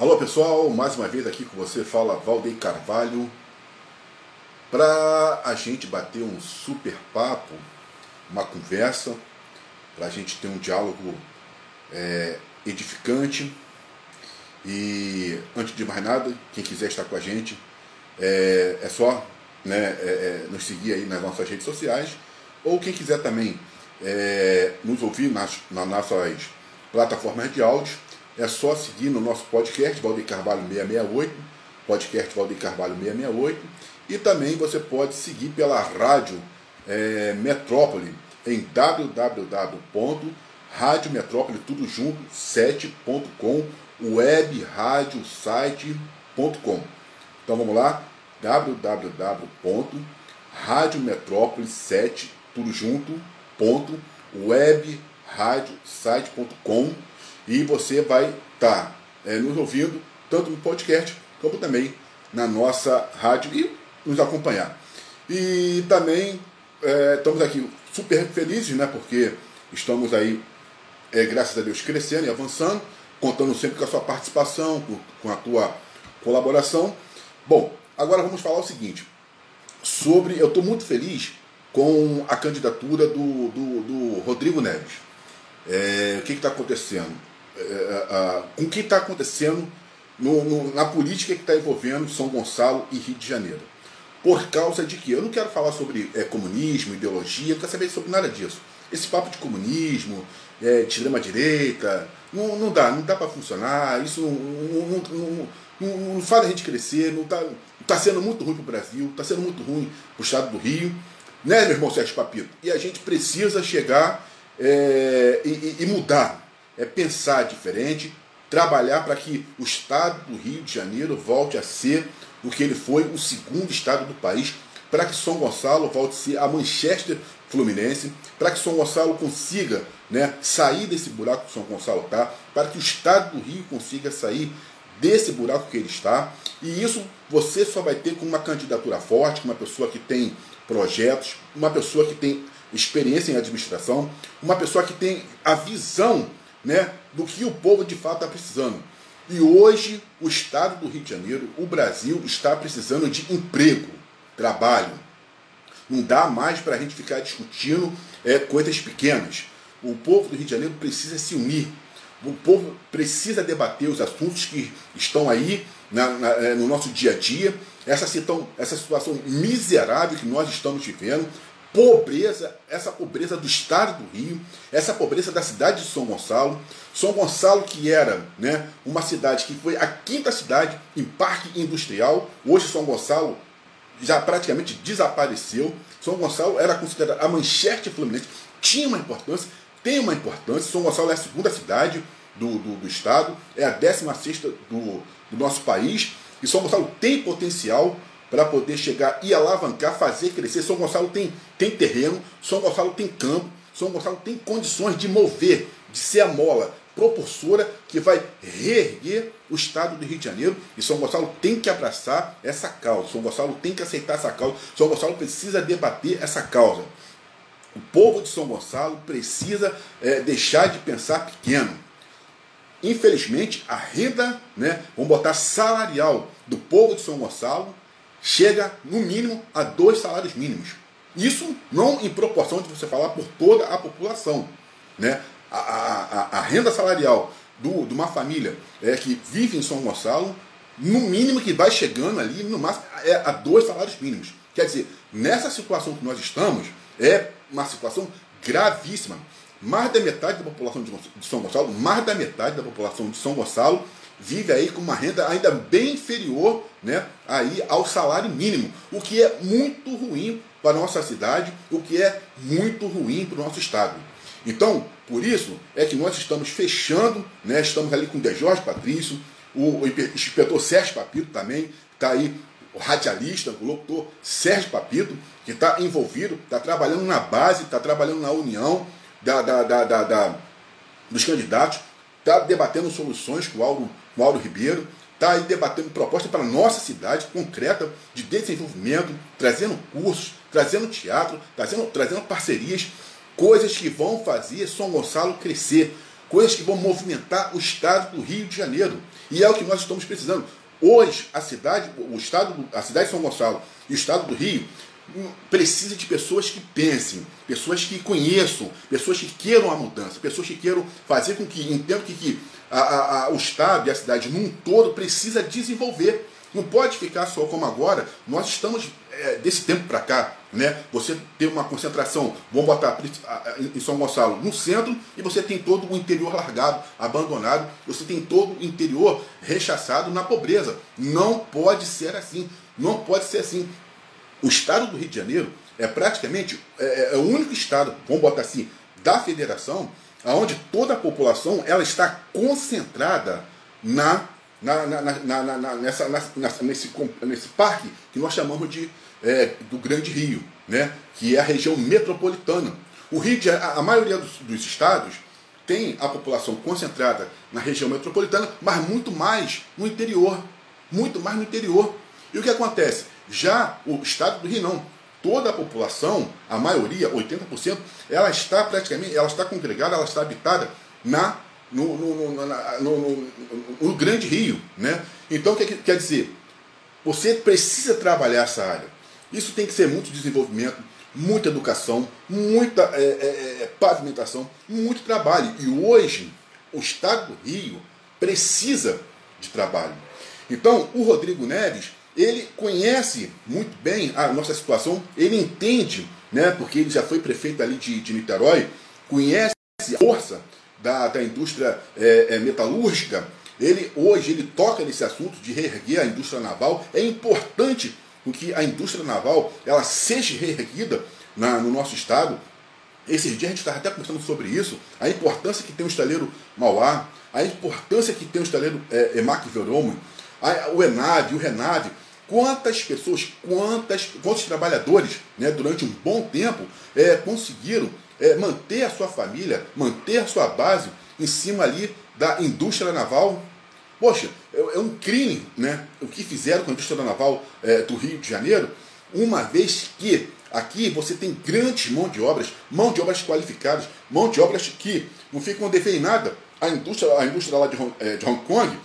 Alô pessoal, mais uma vez aqui com você fala Valdeir Carvalho. Para a gente bater um super papo, uma conversa, para a gente ter um diálogo é, edificante. E antes de mais nada, quem quiser estar com a gente é, é só né, é, é nos seguir aí nas nossas redes sociais. Ou quem quiser também é, nos ouvir nas, nas nossas plataformas de áudio é só seguir no nosso podcast Valdir Carvalho 668, podcast Valdir Carvalho 668, e também você pode seguir pela rádio é, Metrópole em www.radiometrópole tudo junto 7.com webradiosite.com. Então vamos lá, www.radiometrópole 7 tudo junto ponto webradiosite.com e você vai estar tá, é, nos ouvindo tanto no podcast como também na nossa rádio e nos acompanhar. E também é, estamos aqui super felizes, né? Porque estamos aí, é, graças a Deus, crescendo e avançando, contando sempre com a sua participação, com, com a tua colaboração. Bom, agora vamos falar o seguinte sobre. Eu estou muito feliz com a candidatura do, do, do Rodrigo Neves. É, o que está acontecendo? É, com o que está acontecendo no, no, na política que está envolvendo São Gonçalo e Rio de Janeiro. Por causa de que eu não quero falar sobre é, comunismo, ideologia, não quero saber sobre nada disso. Esse papo de comunismo, é, extrema-direita, não, não dá, não dá para funcionar, isso não, não, não, não, faz a gente crescer, não está tá sendo muito ruim para o Brasil, está sendo muito ruim para o estado do Rio, né, meu irmão Sérgio Papito? E a gente precisa chegar é, e, e mudar é pensar diferente, trabalhar para que o estado do Rio de Janeiro volte a ser o que ele foi, o segundo estado do país, para que São Gonçalo volte a ser a Manchester Fluminense, para que São Gonçalo consiga né, sair desse buraco que São Gonçalo está, para que o estado do Rio consiga sair desse buraco que ele está. E isso você só vai ter com uma candidatura forte, com uma pessoa que tem projetos, uma pessoa que tem experiência em administração, uma pessoa que tem a visão né, do que o povo de fato está precisando. E hoje o estado do Rio de Janeiro, o Brasil, está precisando de emprego, trabalho. Não dá mais para a gente ficar discutindo é, coisas pequenas. O povo do Rio de Janeiro precisa se unir. O povo precisa debater os assuntos que estão aí na, na, é, no nosso dia a dia. Essa, essa situação miserável que nós estamos vivendo pobreza, essa pobreza do estado do Rio, essa pobreza da cidade de São Gonçalo. São Gonçalo que era né, uma cidade que foi a quinta cidade em parque industrial, hoje São Gonçalo já praticamente desapareceu. São Gonçalo era considerada a manchete fluminense, tinha uma importância, tem uma importância. São Gonçalo é a segunda cidade do, do, do estado, é a décima sexta do, do nosso país, e São Gonçalo tem potencial para poder chegar e alavancar, fazer crescer. São Gonçalo tem, tem terreno, São Gonçalo tem campo, São Gonçalo tem condições de mover, de ser a mola propulsora que vai reerguer o estado do Rio de Janeiro e São Gonçalo tem que abraçar essa causa. São Gonçalo tem que aceitar essa causa. São Gonçalo precisa debater essa causa. O povo de São Gonçalo precisa é, deixar de pensar pequeno. Infelizmente, a renda, né, vamos botar salarial do povo de São Gonçalo chega, no mínimo, a dois salários mínimos. Isso não em proporção de você falar por toda a população. Né? A, a, a renda salarial do, de uma família é, que vive em São Gonçalo, no mínimo que vai chegando ali, no máximo, é a dois salários mínimos. Quer dizer, nessa situação que nós estamos, é uma situação gravíssima. Mais da metade da população de São Gonçalo, mais da metade da população de São Gonçalo vive aí com uma renda ainda bem inferior né, aí ao salário mínimo, o que é muito ruim para a nossa cidade, o que é muito ruim para o nosso estado. Então, por isso é que nós estamos fechando, né, estamos ali com o De Jorge Patrício, o inspetor Sérgio Papito também, está aí o radialista, o locutor Sérgio Papito, que está envolvido, está trabalhando na base, está trabalhando na união da, da, da, da, dos candidatos, está debatendo soluções com o Mauro Ribeiro, está aí debatendo proposta para a nossa cidade concreta de desenvolvimento, trazendo cursos, trazendo teatro, trazendo, trazendo parcerias, coisas que vão fazer São Gonçalo crescer. coisas que vão movimentar o estado do Rio de Janeiro. E é o que nós estamos precisando. Hoje, a cidade, o estado, a cidade de São Gonçalo e o estado do Rio precisa de pessoas que pensem, pessoas que conheçam, pessoas que queiram a mudança, pessoas que queiram fazer com que entendam que, que a, a, a, o estado e a cidade num todo precisa desenvolver. Não pode ficar só como agora. Nós estamos é, desse tempo para cá, né? Você tem uma concentração, vamos botar em São Gonçalo no centro e você tem todo o interior largado, abandonado. Você tem todo o interior rechaçado na pobreza. Não pode ser assim. Não pode ser assim. O estado do Rio de Janeiro é praticamente é, é o único estado, vamos botar assim, da federação, onde toda a população ela está concentrada na na, na, na, na nessa, nesse, nesse parque que nós chamamos de é, do Grande Rio, né? que é a região metropolitana. O Rio de, a, a maioria dos, dos estados tem a população concentrada na região metropolitana, mas muito mais no interior. Muito mais no interior. E o que acontece? Já o estado do Rio não. Toda a população, a maioria, 80%, ela está praticamente, ela está congregada, ela está habitada na no, no, no, no, Grande Rio. Né? Então, o que quer dizer? Você precisa trabalhar essa área. Isso tem que ser muito desenvolvimento, muita educação, muita é, é, é, pavimentação, muito trabalho. E hoje, o Estado do Rio precisa de trabalho. Então, o Rodrigo Neves, ele conhece muito bem a nossa situação, ele entende, né, porque ele já foi prefeito ali de, de Niterói, conhece a força da, da indústria é, é, metalúrgica, ele hoje ele toca nesse assunto de reerguer a indústria naval. É importante que a indústria naval ela seja reerguida na, no nosso estado. Esses dias a gente estava até conversando sobre isso, a importância que tem o estaleiro Mauá, a importância que tem o estaleiro é, Emac Veromo, o Enave, o Renave, quantas pessoas, quantas, quantos trabalhadores, né, durante um bom tempo, é, conseguiram é, manter a sua família, manter a sua base em cima ali da indústria naval. Poxa, é, é um crime né, o que fizeram com a indústria naval é, do Rio de Janeiro, uma vez que aqui você tem grandes mão de obras, mão de obras qualificadas, mão de obras que não ficam devendo nada à indústria, à indústria lá de, é, de Hong Kong.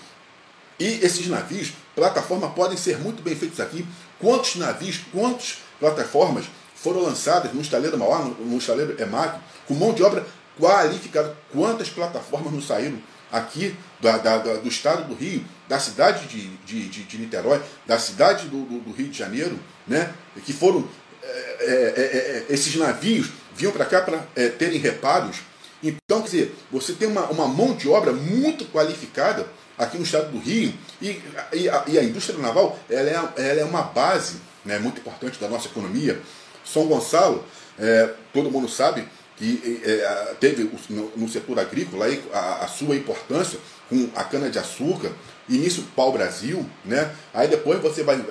E esses navios, plataforma, podem ser muito bem feitos aqui. Quantos navios, quantas plataformas foram lançadas no estaleiro Mauá, no estaleiro EMAC, com mão de obra qualificada. Quantas plataformas não saíram aqui da, da, da, do estado do Rio, da cidade de, de, de, de Niterói, da cidade do, do, do, Rio de Janeiro, né, que foram. É, é, é, é esses navios vinham para cá para é, terem reparos. Então, quer dizer, você tem uma, uma mão de obra muito qualificada aqui no estado do Rio e, e, a, e a indústria naval ela é, ela é uma base né, muito importante da nossa economia. São Gonçalo, é, todo mundo sabe que é, teve no, no, setor agrícola aí, a, a, sua importância com a cana-de-açúcar, início pau-brasil, né? aí depois você vai,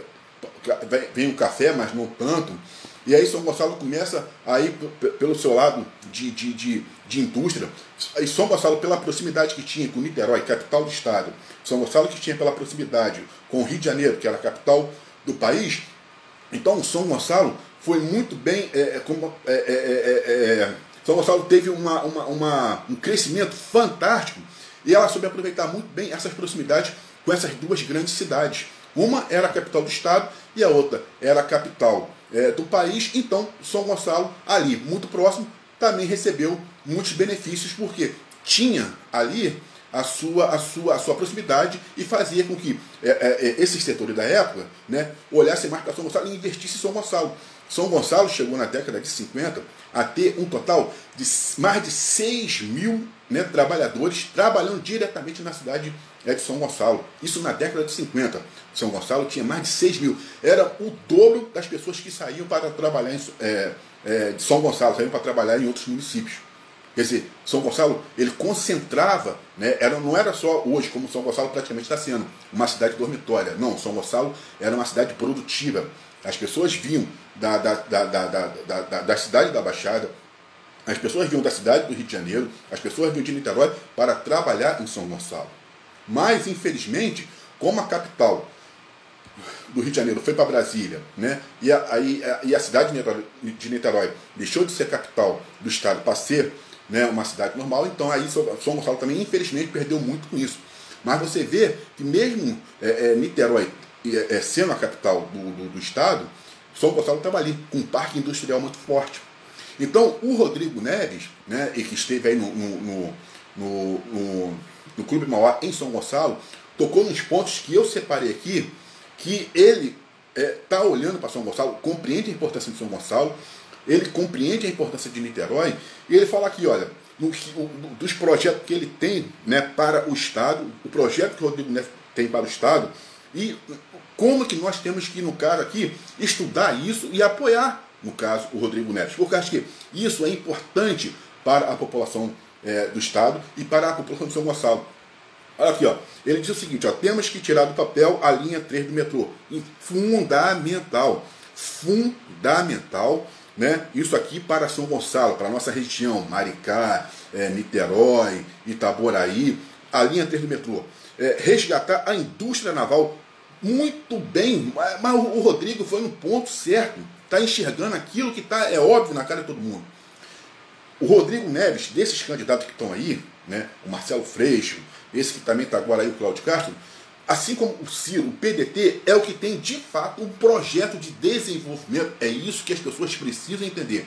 vem o café, mas não tanto, e aí São Gonçalo começa a ir pelo seu lado de, de, de, de indústria. E São Gonçalo, pela proximidade que tinha com Niterói, capital do estado, São Gonçalo que tinha pela proximidade com o Rio de Janeiro, que era a capital do país, então São Gonçalo foi muito bem. É, é como, é é, é, é, São Gonçalo teve uma, uma, uma, um crescimento fantástico e ela soube aproveitar muito bem essas proximidades com essas duas grandes cidades. Uma era a capital do estado e a outra era a capital do país. Então, São Gonçalo, ali, muito próximo, também recebeu muitos benefícios, porque tinha ali a sua, a sua, a sua proximidade e fazia com que é, é, esses setores da época né, olhassem mais para São Gonçalo e investissem em São Gonçalo. São Gonçalo chegou na década de 50 a ter um total de mais de 6 mil né, trabalhadores trabalhando diretamente na cidade de São Gonçalo. Isso na década de 50. São Gonçalo tinha mais de 6 mil. Era o dobro das pessoas que saíam para trabalhar em, é, é, de São Gonçalo, saíam para trabalhar em outros municípios. Quer dizer, São Gonçalo, ele concentrava, né, era, não era só hoje, como São Gonçalo praticamente está sendo, uma cidade dormitória. Não, São Gonçalo era uma cidade produtiva. As pessoas vinham da, da, da, da, da, da, da cidade da Baixada, as pessoas vinham da cidade do Rio de Janeiro, as pessoas vinham de Niterói para trabalhar em São Gonçalo. Mas, infelizmente, como a capital do Rio de Janeiro foi para Brasília, né? e, a, a, e a cidade de Niterói deixou de ser capital do estado para ser né, uma cidade normal, então aí São Gonçalo também, infelizmente, perdeu muito com isso. Mas você vê que mesmo é, é, Niterói é, sendo a capital do, do, do, estado, São Gonçalo estava ali, com um parque industrial muito forte. Então, o Rodrigo Neves, né, e que esteve aí no, no, no, no, no Clube Mauá em São Gonçalo, tocou nos pontos que eu separei aqui, que ele está é, olhando para São Gonçalo, compreende a importância de São Gonçalo, ele compreende a importância de Niterói, e ele fala aqui, olha, no, dos projetos que ele tem né, para o Estado, o projeto que o Rodrigo Neves tem para o Estado, e como que nós temos que, no caso aqui, estudar isso e apoiar, no caso, o Rodrigo Neves. Porque acho que isso é importante para a população é, do Estado e para a população de São Gonçalo. Olha aqui, ó. ele diz o seguinte: ó, temos que tirar do papel a linha 3 do metrô. E fundamental, fundamental né? Isso aqui para São Gonçalo, para a nossa região, Maricá, é, Niterói, Itaboraí, a linha 3 do metrô. É, resgatar a indústria naval muito bem, mas o Rodrigo foi no ponto certo, está enxergando aquilo que tá, é óbvio na cara de todo mundo. O Rodrigo Neves, desses candidatos que estão aí, né, o Marcelo Freixo, esse que também está agora aí, o Cláudio Castro, assim como o Ciro, o PDT é o que tem de fato um projeto de desenvolvimento. É isso que as pessoas precisam entender.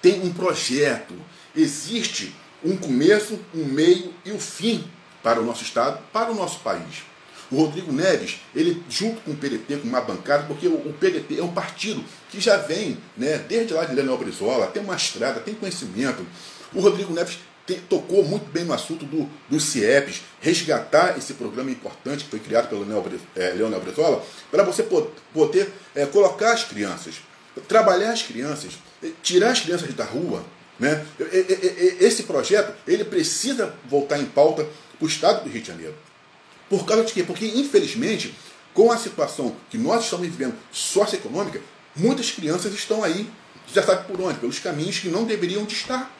Tem um projeto, existe um começo, um meio e o um fim para o nosso Estado, para o nosso país. O Rodrigo Neves, ele junto com o PDT, com uma bancada, porque o, PDT é um partido que já vem, né, desde lá de Leonel Brizola, tem uma estrada, tem conhecimento. O Rodrigo Neves tocou muito bem no assunto do, do CIEPs, resgatar esse programa importante que foi criado pelo Leonel, é, Leonel Brizola, para você poder é, colocar as crianças, trabalhar as crianças, é, tirar as crianças da rua. Né? Esse projeto ele precisa voltar em pauta para o Estado do Rio de Janeiro. Por causa de quê? Porque, infelizmente, com a situação que nós estamos vivendo socioeconômica, muitas crianças estão aí, já sabe por onde, pelos caminhos que não deveriam de estar.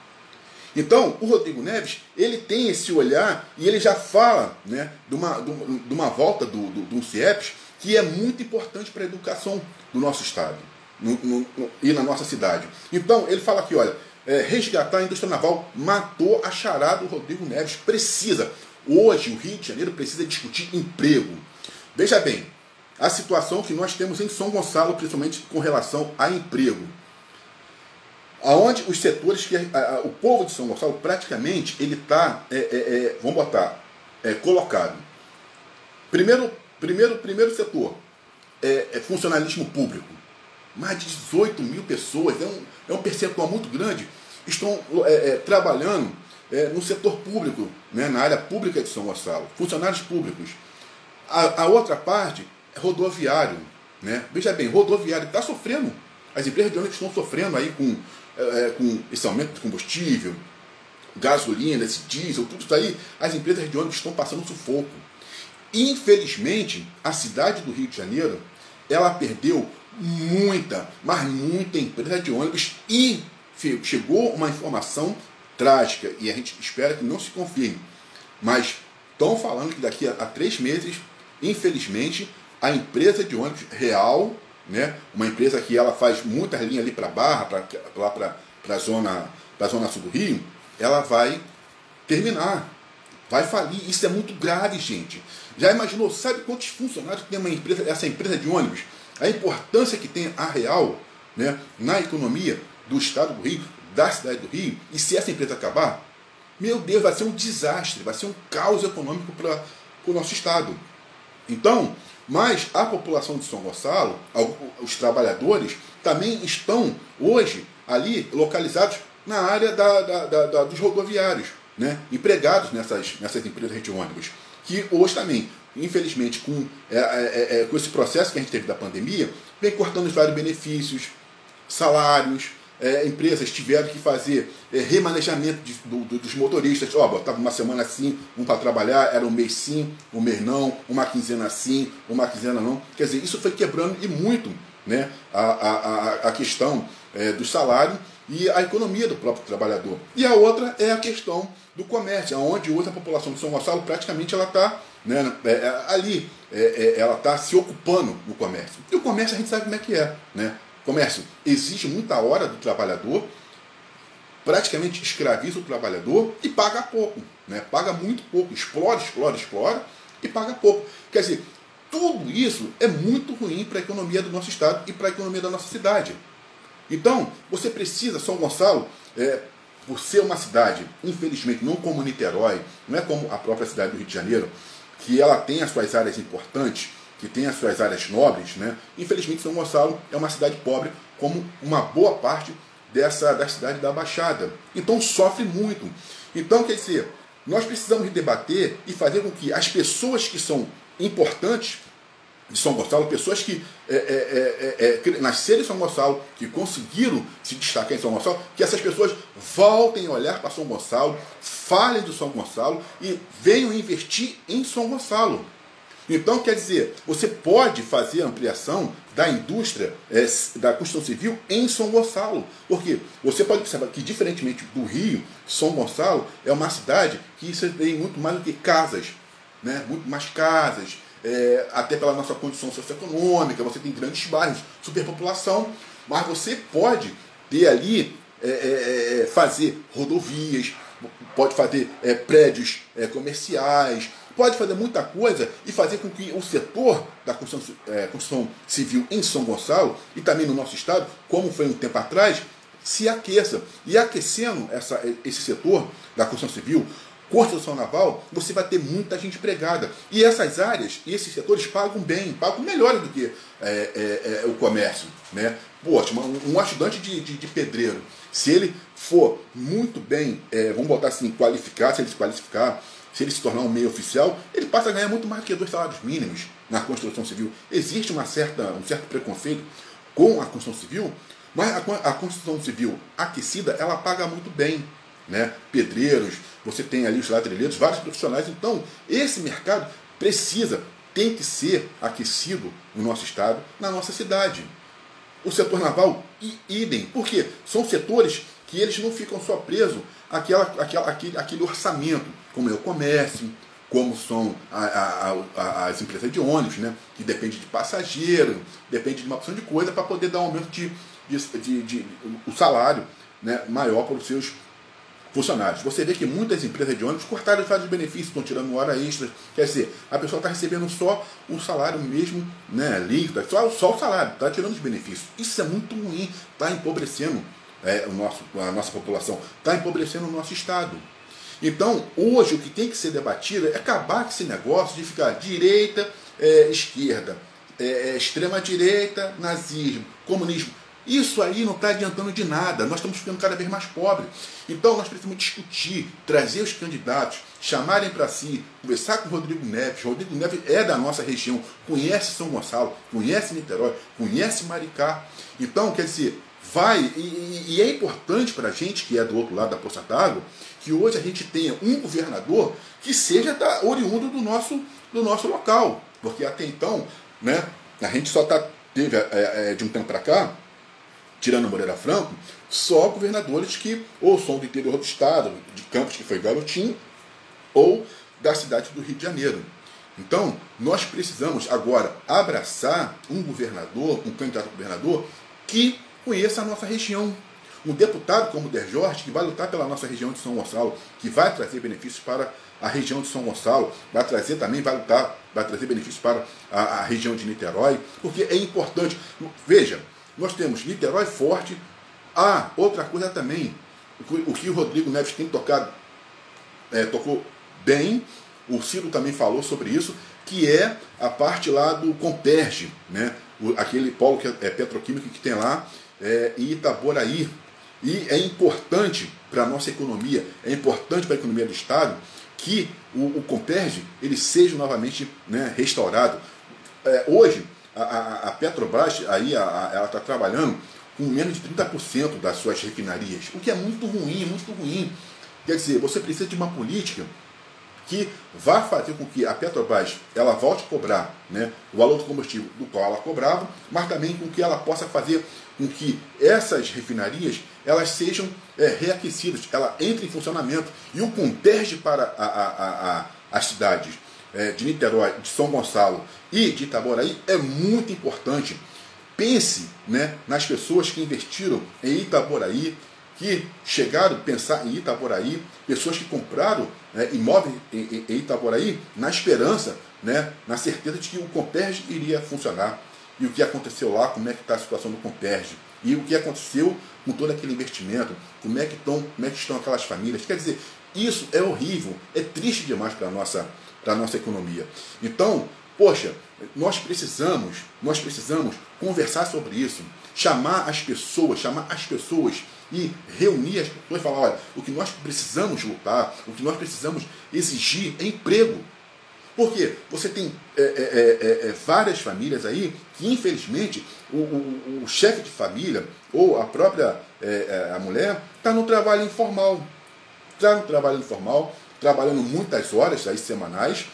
Então, o Rodrigo Neves, ele tem esse olhar e ele já fala né, de, uma, de uma volta do, do, do CIEPS que é muito importante para a educação do nosso Estado no, no, no, e na nossa cidade. Então, ele fala aqui, olha, é, resgatar a indústria naval matou a charada do Rodrigo Neves. Precisa. Hoje, o Rio de Janeiro precisa discutir emprego. Veja bem, a situação que nós temos em São Gonçalo, principalmente com relação a emprego aonde os setores que a, a, o povo de São Gonçalo praticamente ele está, é, é, é, vamos botar, é, colocado. Primeiro, primeiro, primeiro setor é, é, funcionalismo público. Mais de 18 mil pessoas, é um, é um percentual muito grande, estão é, no setor público, né, na área pública de São Gonçalo, funcionários públicos. A, a outra parte é rodoviário. Né? Veja bem, rodoviário está sofrendo. As empresas de ônibus estão sofrendo aí com é, é, com esse aumento de combustível, gasolina, esse diesel, tudo isso aí, as empresas de ônibus estão passando sufoco. Infelizmente, a cidade do Rio de Janeiro, ela perdeu muita, mas muita empresa de ônibus e chegou uma informação trágica e a gente espera que não se confirme. Mas estão falando que daqui a, a três meses, infelizmente, a empresa de ônibus real né? Uma empresa que ela faz muitas linhas ali para Barra, pra, lá para a zona, zona sul do Rio, ela vai terminar, vai falir. Isso é muito grave, gente. Já imaginou, sabe quantos funcionários tem uma empresa, essa empresa de ônibus? A importância que tem a Real né, na economia do estado do Rio, da cidade do Rio, e se essa empresa acabar, meu Deus, vai ser um desastre, vai ser um caos econômico para o nosso estado. Então, mas a população de São Gonçalo, os trabalhadores, também estão hoje ali localizados na área da, da, da, dos rodoviários, né? empregados nessas, nessas empresas de ônibus, que hoje também, infelizmente, com, é, é, é, com esse processo que a gente teve da pandemia, vem cortando os vários benefícios, salários, é, empresas tiveram que fazer é, remanejamento de, do, do, dos motoristas. Ó, botava uma semana assim, um para trabalhar, era um mês sim, um mês não, uma quinzena sim, uma quinzena não. Quer dizer, isso foi quebrando e muito né, a, a, a questão é, do salário e a economia do próprio trabalhador. E a outra é a questão do comércio, onde hoje a população de São Gonçalo praticamente ela está né, é, é, ali, é, ela está se ocupando no comércio. E o comércio a gente sabe como é que é. Né? Comércio exige muita hora do trabalhador, praticamente escraviza o trabalhador e paga pouco, né? paga muito pouco, explora, explora, explora e paga pouco. Quer dizer, tudo isso é muito ruim para a economia do nosso estado e para a economia da nossa cidade. Então, você precisa, São Gonçalo, é, por ser uma cidade, infelizmente, não como Niterói, não é como a própria cidade do Rio de Janeiro, que ela tem as suas áreas importantes, que tem as suas áreas nobres, né? Infelizmente, São Gonçalo é uma cidade pobre, como uma boa parte dessa da cidade da Baixada. Então sofre muito. Então, quer dizer, nós precisamos debater e fazer com que as pessoas que são importantes de São Gonçalo, pessoas que é, é, é, é nasceram em São Gonçalo, que conseguiram se destacar em São Gonçalo, que essas pessoas voltem a olhar para São Gonçalo, falem do São Gonçalo e venham investir em São Gonçalo. Então, quer dizer, você pode fazer ampliação da indústria é, da construção civil em São Gonçalo. Porque você pode observar que, diferentemente do Rio, São Gonçalo é uma cidade que você tem muito mais do que casas, né? muito mais casas, é, até pela nossa condição socioeconômica, você tem grandes bairros, superpopulação, mas você pode ter ali, é, é, é fazer rodovias, pode fazer é, prédios comerciais, pode fazer muita coisa e fazer com que o setor da construção, é, construção, civil em São Gonçalo e também no nosso estado, como foi um tempo atrás, se aqueça. E aquecendo essa, esse setor da construção civil, construção naval, você vai ter muita gente empregada. E essas áreas esses setores pagam bem, pagam melhor do que é, é, é, o comércio. Né? Poxa, um, ajudante de, de, de, pedreiro, se ele for muito bem, é, vamos botar assim, qualificado, se ele se qualificar, se ele se tornar um meio oficial, ele passa a ganhar muito mais do que dois salários mínimos na construção civil. Existe uma certa, um certo preconceito com a construção civil, mas a, a construção civil aquecida, ela paga muito bem. Né? Pedreiros, você tem ali os ladrilheiros, vários profissionais. Então, esse mercado precisa, tem que ser aquecido no nosso estado, na nossa cidade. O setor naval, idem. Por quê? São setores que eles não ficam só presos àquela, àquela, àquele, àquele orçamento como é o comércio, como são a, a, a, as empresas de ônibus, né? que depende de passageiro, depende de uma opção de coisa para poder dar um aumento de, de, de, de, o salário né? maior para os seus funcionários. Você vê que muitas empresas de ônibus cortaram vários benefícios, estão tirando hora extra. Quer dizer, a pessoa está recebendo só o salário mesmo, né, líquido, só, só o salário, está tirando os benefícios. Isso é muito ruim, está empobrecendo é, o nosso, a nossa população, está empobrecendo o nosso Estado. Então, hoje o que tem que ser debatido é acabar com esse negócio de ficar direita, é, esquerda, é, é, extrema direita, nazismo, comunismo. Isso aí não está adiantando de nada. Nós estamos ficando cada vez mais pobres. Então nós precisamos discutir, trazer os candidatos, chamarem para si, conversar com o Rodrigo Neves. Rodrigo Neves é da nossa região, conhece São Gonçalo, conhece Niterói, conhece Maricá. Então, quer dizer, vai, e, e é importante para a gente que é do outro lado da poça d'água, que hoje a gente tenha um governador que seja da, oriundo do nosso, do nosso local. Porque até então, né, a gente só tá, teve é, é, de um tempo para cá, tirando Moreira Franco, só governadores que ou são do interior do estado, de Campos, que foi garotinho, ou da cidade do Rio de Janeiro. Então, nós precisamos agora abraçar um governador, um candidato a governador, que conheça a nossa região. Um deputado como o Der Jorge, que vai lutar pela nossa região de São Gonçalo, que vai trazer benefícios para a região de São Gonçalo, vai trazer também, vai lutar, vai trazer benefícios para a, a região de Niterói, porque é importante. Veja, nós temos Niterói forte. Ah, outra coisa também, o que o Rodrigo Neves tem tocado, é, tocou bem, o Ciro também falou sobre isso, que é a parte lá do Comperge, né? O, aquele polo que é, é petroquímico que tem lá é, Itaboraí. E é importante para a nossa economia, é importante para a economia do Estado que o, o ele seja novamente né, restaurado. É, hoje, a, a, Petrobras aí, a, ela está trabalhando com menos de 30% das suas refinarias, o que é muito ruim, muito ruim. Quer dizer, você precisa de uma política que vá fazer com que a Petrobras ela volte a cobrar né, o valor do combustível do qual ela cobrava, mas também com que ela possa fazer com que essas refinarias elas sejam é, reaquecidas, ela entre em funcionamento e o converge para a, a, a, as cidades é, de Niterói, de São Gonçalo e de Itaboraí é muito importante. Pense né, nas pessoas que investiram em Itaboraí, que chegaram a pensar em Itaboraí, pessoas que compraram né, imóveis em, Itaboraí na esperança, né, na certeza de que o Comperge iria funcionar. E o que aconteceu lá, como é que está a situação do Comperge. E o que aconteceu com todo aquele investimento, como é que estão, como é que estão aquelas famílias. Quer dizer, isso é horrível, é triste demais para a nossa, nossa economia. Então, poxa, nós precisamos, nós precisamos conversar sobre isso, chamar as pessoas, chamar as pessoas e reunir as pessoas e falar, olha, o que nós precisamos lutar, o que nós precisamos exigir é emprego. Porque você tem é, é, é, é, várias famílias aí que, infelizmente, o, o, o chefe de família ou a própria é, é, a mulher está no trabalho informal. Está no trabalho informal, trabalhando muitas horas aí, semanais,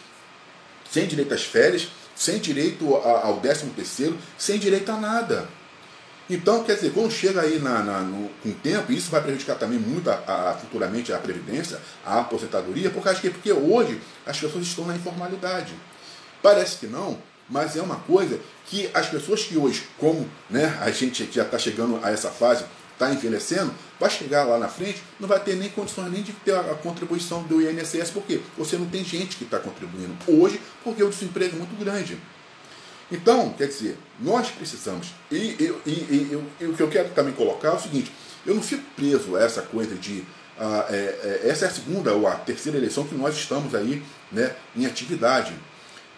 sem direito às férias, sem direito ao décimo terceiro, sem direito a nada. Então, quer dizer, quando chega aí na, na, no, com o tempo, isso vai prejudicar também muito a, a, futuramente a Previdência, a aposentadoria, porque acho que porque hoje as pessoas estão na informalidade. Parece que não, mas é uma coisa que as pessoas que hoje, como né, a gente já está chegando a essa fase, está envelhecendo, vai chegar lá na frente, não vai ter nem condições nem de ter a, a contribuição do INSS, porque você não tem gente que está contribuindo hoje, porque o desemprego é muito grande. Então, quer dizer, nós precisamos. E, e, e, e, o que eu quero também colocar é o seguinte: eu não fico preso a essa coisa de. Uh, é, é, essa é a segunda ou a terceira eleição que nós estamos aí né, em atividade.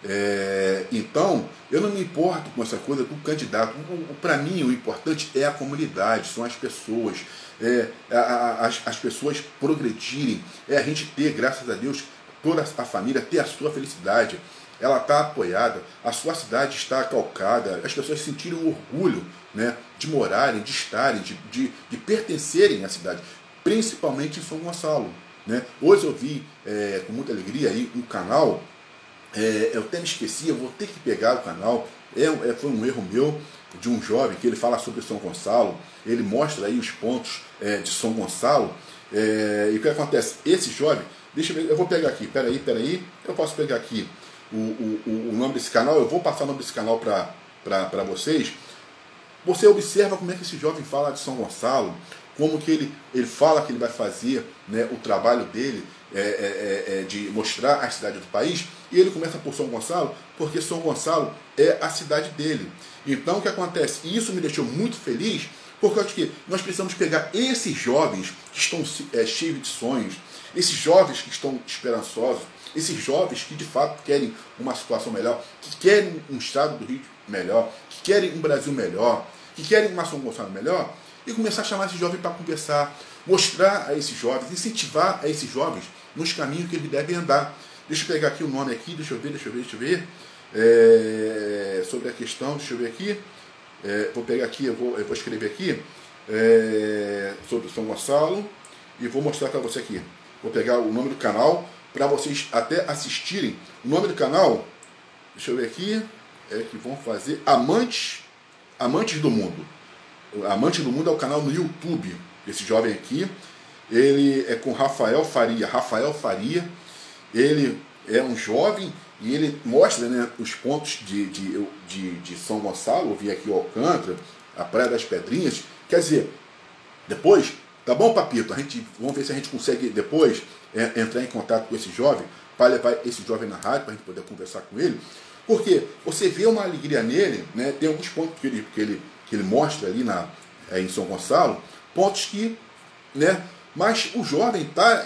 É, então, eu não me importo com essa coisa do candidato. Para mim, o importante é a comunidade, são as pessoas, é, a, a, as, as pessoas progredirem, é a gente ter, graças a Deus, toda a família ter a sua felicidade ela está apoiada, a sua cidade está calcada, as pessoas sentiram orgulho né, de morarem, de estarem, de, de, de pertencerem à cidade, principalmente em São Gonçalo. Né? Hoje eu vi é, com muita alegria aí um canal, é, eu até me esqueci, eu vou ter que pegar o canal, é, é, foi um erro meu, de um jovem que ele fala sobre São Gonçalo, ele mostra aí os pontos é, de São Gonçalo, é, e o que acontece? Esse jovem, deixa eu ver, eu vou pegar aqui, peraí, peraí, eu posso pegar aqui o, o, o nome desse canal, eu vou passar o nome desse canal para vocês. Você observa como é que esse jovem fala de São Gonçalo, como que ele, ele fala que ele vai fazer né, o trabalho dele é, é, é, é de mostrar a cidade do país, e ele começa por São Gonçalo, porque São Gonçalo é a cidade dele. Então o que acontece? E isso me deixou muito feliz, porque eu acho que nós precisamos pegar esses jovens que estão é, cheios de sonhos, esses jovens que estão esperançosos, esses jovens que de fato querem uma situação melhor, que querem um estado do Rio melhor, que querem um Brasil melhor, que querem uma São Gonçalo melhor, e começar a chamar esses jovens para conversar, mostrar a esses jovens, incentivar a esses jovens nos caminhos que eles devem andar. Deixa eu pegar aqui o nome aqui, deixa eu ver, deixa eu ver, deixa eu ver. É, sobre a questão, deixa eu ver aqui. É, vou pegar aqui, eu vou, eu vou escrever aqui é, sobre São Gonçalo e vou mostrar para você aqui. Vou pegar o nome do canal para vocês até assistirem. O nome do canal, deixa eu ver aqui, é que vão fazer Amantes, Amantes do Mundo. Amantes do Mundo é o canal no YouTube. Esse jovem aqui, ele é com Rafael Faria. Rafael Faria, ele é um jovem e ele mostra né, os pontos de, de, de, de São Gonçalo. Eu vi aqui o Alcântara, a Praia das Pedrinhas. Quer dizer, depois, tá bom, Papito? A gente, vamos ver se a gente consegue depois é, entrar em contato com esse jovem, para levar esse jovem na rádio, para a gente poder conversar com ele. Porque você vê uma alegria nele, né? tem alguns pontos que ele, que ele, que ele mostra ali na, é, em São Gonçalo, pontos que né, mas o jovem está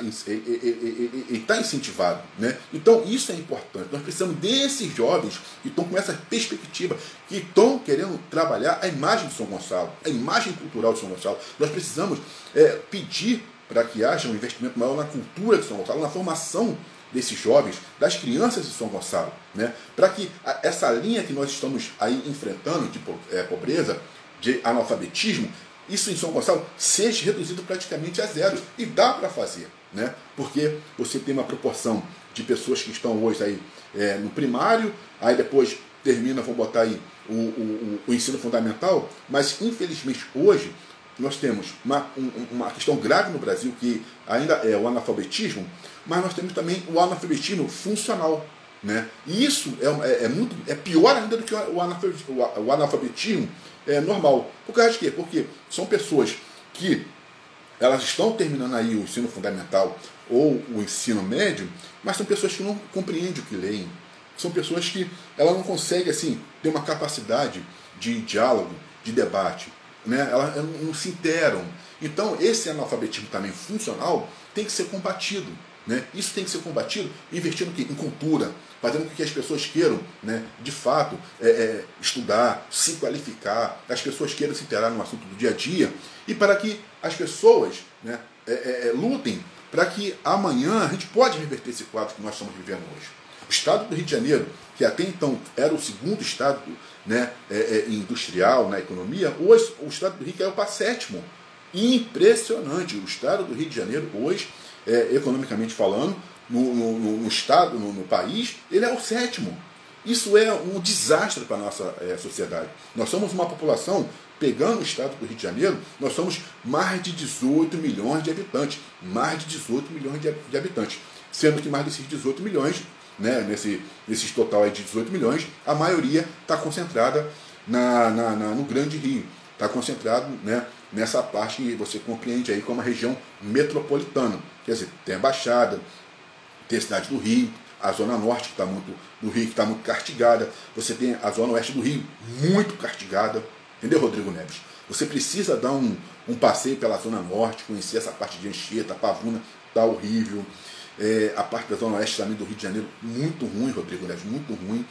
tá incentivado. Né? Então isso é importante. Nós precisamos desses jovens que estão com essa perspectiva, que estão querendo trabalhar a imagem de São Gonçalo, a imagem cultural de São Gonçalo. Nós precisamos é, pedir para que haja um investimento maior na cultura de São Gonçalo, na formação desses jovens, das crianças de São Gonçalo, né? para que essa linha que nós estamos aí enfrentando de é, pobreza, de analfabetismo, isso em São Gonçalo seja reduzido praticamente a zero. E dá para fazer, né? porque você tem uma proporção de pessoas que estão hoje aí é, no primário, aí depois termina, vou botar aí o, o, o ensino fundamental, mas infelizmente hoje nós temos uma, uma questão grave no Brasil, que ainda é o analfabetismo, mas nós temos também o analfabetismo funcional. Né? E isso é, é, é muito, é pior ainda do que o analfabetismo, o analfabetismo é, normal. Por causa de quê? Porque são pessoas que elas estão terminando aí o ensino fundamental ou o ensino médio, mas são pessoas que não compreendem o que leem. São pessoas que ela não consegue assim ter uma capacidade de diálogo, de debate, né? Elas não se interam. Então esse analfabetismo também funcional tem que ser combatido. Né? Isso tem que ser combatido investindo em cultura, fazendo com que as pessoas queiram, né, de fato, é, é, estudar, se qualificar, as pessoas queiram se interar no assunto do dia a dia, e para que as pessoas né, é, é, é lutem para que amanhã a gente pode reverter esse quadro que nós estamos vivendo hoje. O estado do Rio de Janeiro, que até então era o segundo estado né, é, industrial na economia, hoje o estado do Rio caiu para sétimo. Impressionante. O estado do Rio de Janeiro hoje é, economicamente falando, no, no, no Estado, no, no, país, ele é o sétimo. Isso é um desastre para a nossa é, sociedade. Nós somos uma população, pegando o estado do Rio de Janeiro, nós somos mais de 18 milhões de habitantes. Mais de 18 milhões de, de habitantes. Sendo que mais desses 18 milhões, né, nesse, nesse total de 18 milhões, a maioria está concentrada na, na, na, no Grande Rio. Está concentrado né, nessa parte que você compreende aí como a região metropolitana. Quer dizer, tem a Baixada, tem a cidade do Rio, a zona norte que está muito do Rio que está muito castigada, você tem a zona oeste do Rio muito castigada, entendeu, Rodrigo Neves? Você precisa dar um, um passeio pela zona norte, conhecer essa parte de Anchieta, Pavuna, está horrível. É, a parte da zona oeste também do Rio de Janeiro, muito ruim, Rodrigo Neves, muito ruim.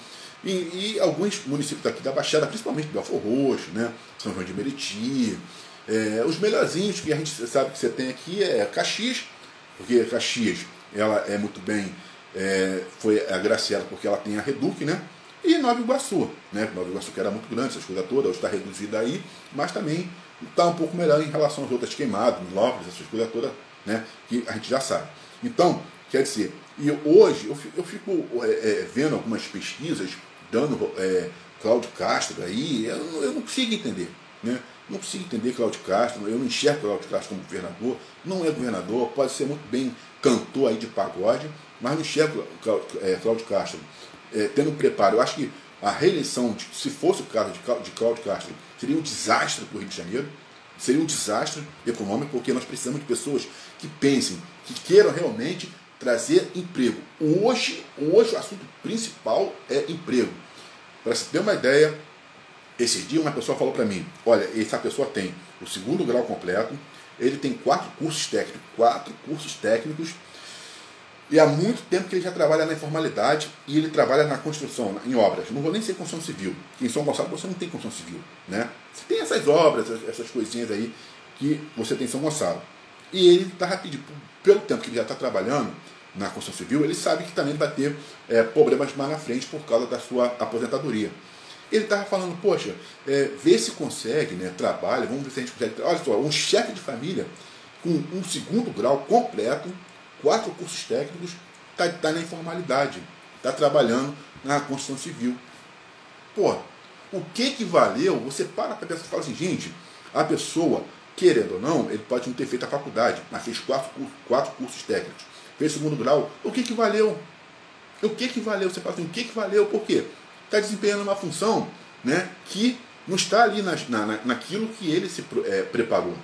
E, e alguns municípios daqui da Baixada, principalmente Belfor Roxo, né? São João de Meriti, é, os melhorzinhos que a gente sabe que você tem aqui é Caxias, porque Caxias ela é muito bem, é, foi agraciada porque ela tem a Reduc, né? E Nova Iguaçu, né? Nova Iguaçu que era muito grande, essas coisas todas, hoje está reduzida aí, mas também está um pouco melhor em relação às outras queimadas, Lopes, essas coisas todas, né? Que a gente já sabe. Então, quer dizer, e hoje eu fico, eu fico é, é, vendo algumas pesquisas dando é, Cláudio Castro aí, eu, eu não consigo entender, né? Não consigo entender Cláudio Castro, eu não enxergo Cláudio Castro como governador, não é governador, pode ser muito bem cantor aí de pagode, mas não enxergo Cláudio é, Castro é, tendo preparo. Eu acho que a reeleição, de, se fosse o caso de, Cláudio Castro, seria um desastre para o Rio de Janeiro, seria um desastre econômico, porque nós precisamos de pessoas que pensem, que queiram realmente trazer emprego. Hoje, hoje o assunto principal é emprego. Para se ter uma ideia, esses dias uma pessoa falou para mim, olha, essa pessoa tem o segundo grau completo, ele tem quatro cursos técnicos, quatro cursos técnicos, e há muito tempo que ele já trabalha na informalidade e ele trabalha na construção, em obras. Não vou nem ser construção civil. Em São Gonçalo você não tem construção civil. Né? Você tem essas obras, essas coisinhas aí que você tem em São Gonçalo. E ele está rapidinho, pelo tempo que ele já está trabalhando na construção civil, ele sabe que também vai ter é, problemas mais na frente por causa da sua aposentadoria. Ele estava falando, poxa, é, vê se consegue, né, trabalho, vamos ver se a gente consegue. Olha só, um chefe de família com um segundo grau completo, quatro cursos técnicos, está tá na informalidade, está trabalhando na construção civil. Pô, o que que valeu? Você para para pensar e fala assim, gente, a pessoa, querendo ou não, ele pode não ter feito a faculdade, mas fez quatro, quatro cursos técnicos, fez segundo grau, o que que valeu? O que que valeu? Você fala assim, o que que valeu? Por quê? Está desempenhando uma função né, que não está ali na, na, naquilo que ele se é, preparou.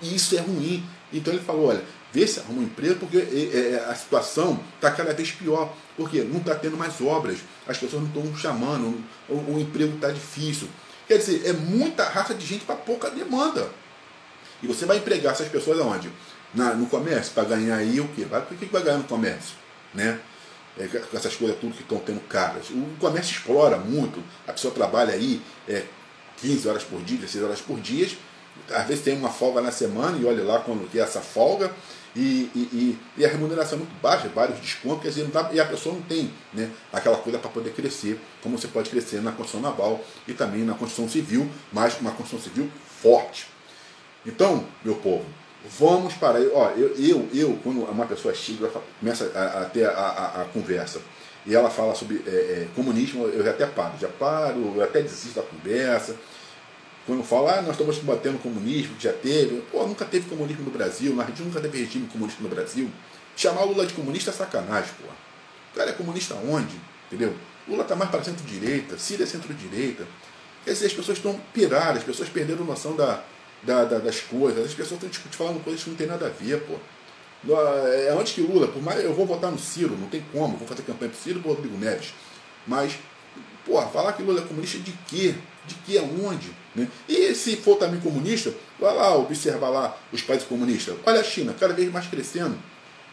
E isso é ruim. Então ele falou, olha, vê se arruma um emprego, porque é, é, a situação está cada vez pior. Porque não está tendo mais obras, as pessoas não estão chamando, o, o emprego está difícil. Quer dizer, é muita raça de gente para pouca demanda. E você vai empregar essas pessoas aonde? Na, no comércio, para ganhar aí o quê? Vai, o que vai ganhar no comércio? Né? É, com essas coisas tudo que estão tendo caras. O comércio explora muito, a pessoa trabalha aí é, 15 horas por dia, 16 horas por dia, às vezes tem uma folga na semana e olha lá quando é essa folga, e, e, e, a remuneração é muito baixa, vários descontos, quer dizer, dá, e a pessoa não tem né, aquela coisa para poder crescer, como você pode crescer na construção naval e também na construção civil, mas uma construção civil forte. Então, meu povo, Vamos para. Ó, eu, eu, eu, quando uma pessoa chega, começa a, a ter a, a, a, conversa e ela fala sobre é, é, comunismo, eu já até paro, já paro, eu até desisto da conversa. Quando fala, ah, nós estamos combatendo o comunismo, já teve. Pô, nunca teve comunismo no Brasil, na nunca teve regime comunista no Brasil. Chamar o Lula de comunista é sacanagem, pô. O cara é comunista onde? Entendeu? Lula está mais para centro-direita, Síria é centro-direita. Quer dizer, as pessoas estão piradas, as pessoas perderam noção da, da, da, das coisas. As pessoas estão discutindo, falando coisas que não tem nada a ver, pô. É antes que Lula, por mais eu vou votar no Ciro, não tem como, vou fazer campanha pro Ciro e pro Rodrigo Neves. Mas, pô, falar que Lula é comunista de quê? De que aonde? Né? E se for também comunista, vai lá observar lá os países comunistas. Olha a China, cada vez mais crescendo,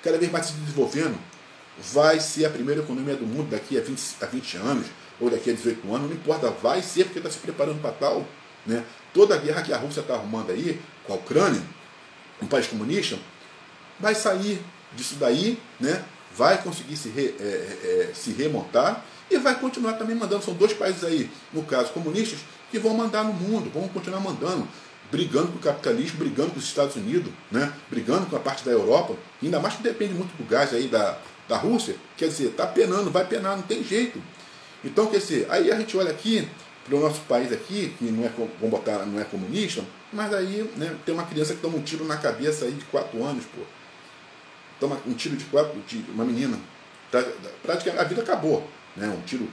cada vez mais se desenvolvendo. Vai ser a primeira economia do mundo daqui a 20, a 20 anos, ou daqui a 18 anos, não importa, vai ser porque está se preparando para tal. Né? Toda a guerra que a Rússia está arrumando aí com a Ucrânia, um país comunista, vai sair disso daí, né? vai conseguir se, re, é, é, é, se remontar e vai continuar também mandando. São dois países aí, no caso comunistas, que vão mandar no mundo, vão continuar mandando, brigando com o capitalismo, brigando com os Estados Unidos, né? brigando com a parte da Europa, ainda mais que depende muito do gás aí da, da Rússia, quer dizer, está penando, vai penar, não tem jeito. Então, quer dizer, aí a gente olha aqui para o nosso país aqui, que não é, vamos botar, não é comunista, mas aí né, tem uma criança que toma um tiro na cabeça aí de 4 anos, pô toma um tiro de quatro, uma menina. Tá, praticamente a vida acabou. Né? Um tiro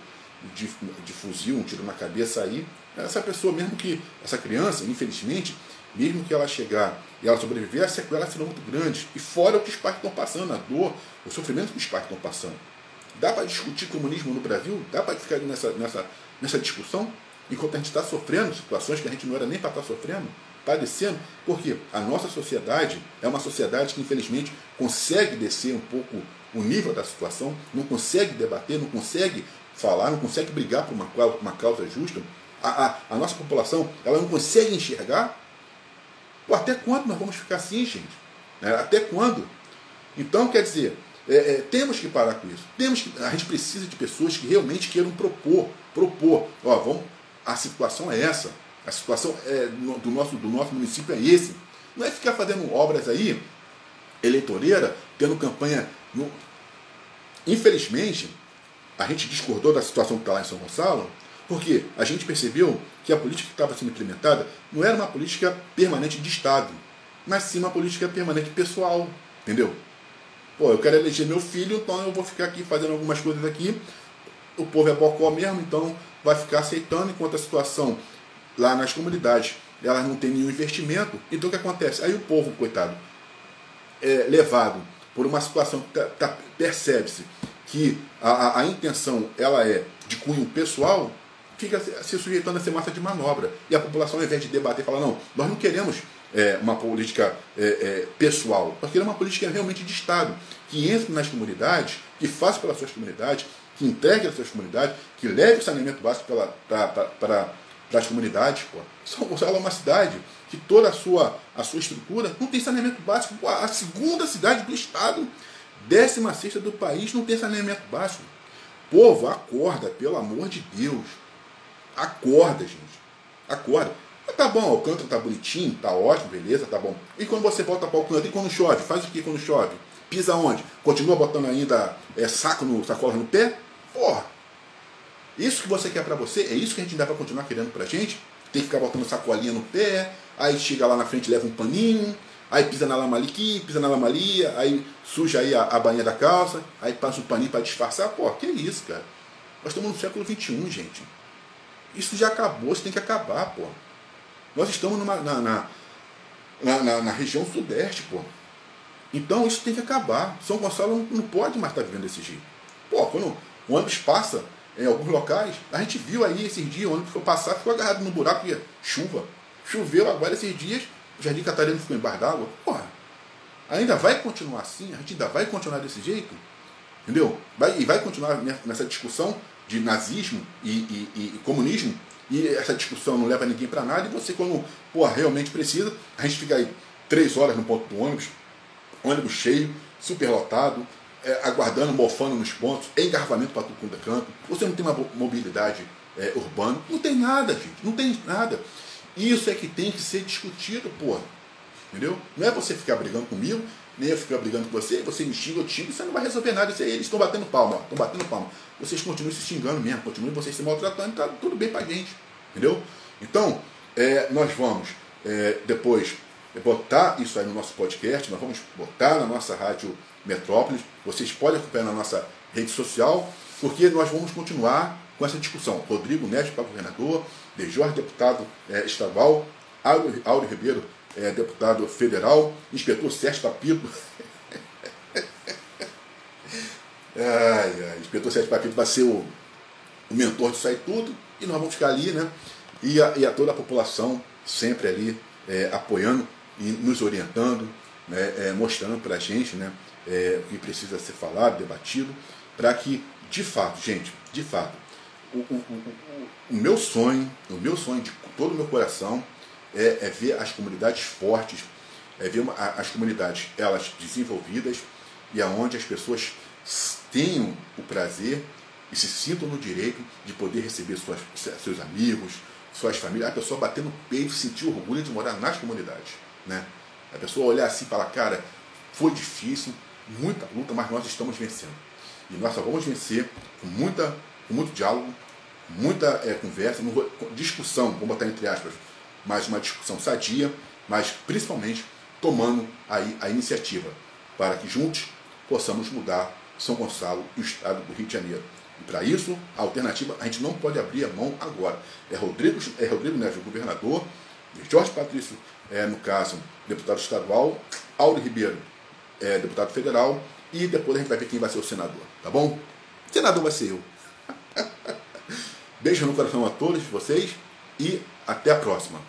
de, de fuzil, um tiro na cabeça aí. Essa pessoa, mesmo que, essa criança, infelizmente, mesmo que ela chegar e ela sobreviver, as sequelas serão muito grandes. E fora o que os pais estão passando, a dor, o sofrimento que os pais estão passando. Dá para discutir comunismo no Brasil? Dá para ficar nessa, nessa, nessa discussão? Enquanto a gente está sofrendo situações que a gente não era nem para estar tá sofrendo? padecendo, porque a nossa sociedade é uma sociedade que, infelizmente, consegue descer um pouco o nível da situação, não consegue debater, não consegue falar, não consegue brigar por uma, uma causa justa. A, a, a nossa população ela não consegue enxergar. Pô, até quando nós vamos ficar assim, gente? É, até quando? Então, quer dizer, é, é, temos que parar com isso. Temos que, a gente precisa de pessoas que realmente queiram propor, propor. Ó, vamos, a situação é essa. A situação é, do, nosso, do nosso município é esse. Não é ficar fazendo obras aí, eleitoreira, tendo campanha. No... Infelizmente, a gente discordou da situação que está lá em São Gonçalo, porque a gente percebeu que a política que estava sendo implementada não era uma política permanente de Estado, mas sim uma política permanente pessoal. Entendeu? Pô, eu quero eleger meu filho, então eu vou ficar aqui fazendo algumas coisas aqui. O povo é bocó mesmo, então vai ficar aceitando enquanto a situação lá nas comunidades. Elas não têm nenhum investimento. Então o que acontece? Aí o povo, coitado, é levado por uma situação que tá, tá, percebe-se que a, a, a, intenção ela é de cunho pessoal, fica se sujeitando a ser massa de manobra. E a população, ao invés de debater, fala, não, nós não queremos é, uma política é, é, pessoal, nós queremos uma política realmente de Estado, que entre nas comunidades, que faça pelas suas comunidades, que entregue às suas comunidades, que leve o saneamento básico para para as comunidades. Pô. São Gonçalo é uma cidade que toda a sua, a sua estrutura não tem saneamento básico. Pô, a segunda cidade do estado, décima sexta do país, não tem saneamento básico. Povo, acorda, pelo amor de Deus. Acorda, gente. Acorda. Mas tá bom, o canto tá bonitinho, tá ótimo, beleza, tá bom. E quando você volta para o canto, e quando chove? Faz o que quando chove? Pisa onde? Continua botando ainda é, saco no, sacola no pé? Porra, isso que você quer para você, é isso que a gente dá para continuar querendo pra gente? Tem que ficar botando sacolinha no pé, aí chega lá na frente leva um paninho, aí pisa na lama aqui, pisa na lama ali, aí suja aí a, a bainha da calça, aí passa um paninho para disfarçar. Pô, que isso, cara? Nós estamos no século XXI, gente. Isso já acabou, isso tem que acabar, pô. Nós estamos numa, na, na, na, na região sudeste, pô. Então isso tem que acabar. São Gonçalo não, não pode mais estar vivendo desse jeito. Pô, quando o ônibus passa em alguns locais. A gente viu aí esses dias, o ônibus foi passar, ficou agarrado no buraco e chuva. Choveu agora esses dias, o Jardim Catarina ficou embaixo d'água. Porra, ainda vai continuar assim? A gente ainda vai continuar desse jeito? Entendeu? Vai, e vai continuar nessa discussão de nazismo e, e, e comunismo, e essa discussão não leva ninguém para nada, e você, quando porra, realmente precisa, a gente fica aí três horas no ponto do ônibus, ônibus cheio, super lotado, é, aguardando, mofando nos pontos, engarrafamento para tudo quanto é você não tem uma mobilidade é, urbana, não tem nada, gente, não tem nada. Isso é que tem que ser discutido, porra. Entendeu? Não é você ficar brigando comigo, nem eu ficar brigando com você, você me xinga, eu xingo, você não vai resolver nada. Isso aí, eles estão batendo palma, estão batendo palma. Vocês continuam se xingando mesmo, continuem vocês se maltratando, tá tudo bem pra gente. Entendeu? Então, é, nós vamos é, depois botar isso aí no nosso podcast, nós vamos botar na nossa rádio Metrópolis. Vocês podem acompanhar na nossa rede social, porque nós vamos continuar com essa discussão. Rodrigo Neto para governador, De Jorge, deputado é, estadual, Áureo Ribeiro, é, deputado federal, inspetor Sérgio Papito. ai, ai, inspetor Sérgio Papito vai ser o, o mentor disso aí tudo, e nós vamos ficar ali, né? E a, e a toda a população sempre ali é, apoiando e nos orientando, né, mostrando para a gente né, é, o que precisa ser falado, debatido, para que, de fato, gente, de fato, o, o, o, o, meu sonho, o meu sonho de todo o meu coração é, é ver as comunidades fortes, é ver uma, as comunidades elas desenvolvidas e aonde as pessoas tenham o prazer e se sintam no direito de poder receber suas, seus amigos, suas famílias, a pessoa bater no peito, sentir orgulho de morar nas comunidades. Né? A pessoa olhar assim e falar, cara, foi difícil, muita luta, mas nós estamos vencendo. E nós só vamos vencer com, muita, com muito diálogo, muita é, conversa, discussão, vamos botar entre aspas, mas uma discussão sadia, mas principalmente tomando aí a iniciativa para que juntos possamos mudar São Gonçalo e o estado do Rio de Janeiro. E para isso, a alternativa, a gente não pode abrir a mão agora. É Rodrigo, é Rodrigo Neves, o governador, Jorge Patrício, é, no caso, deputado estadual, Auro Ribeiro, é, deputado federal, e depois a gente vai ver quem vai ser o senador, tá bom? O senador vai ser eu. Beijo no coração a todos vocês e até a próxima.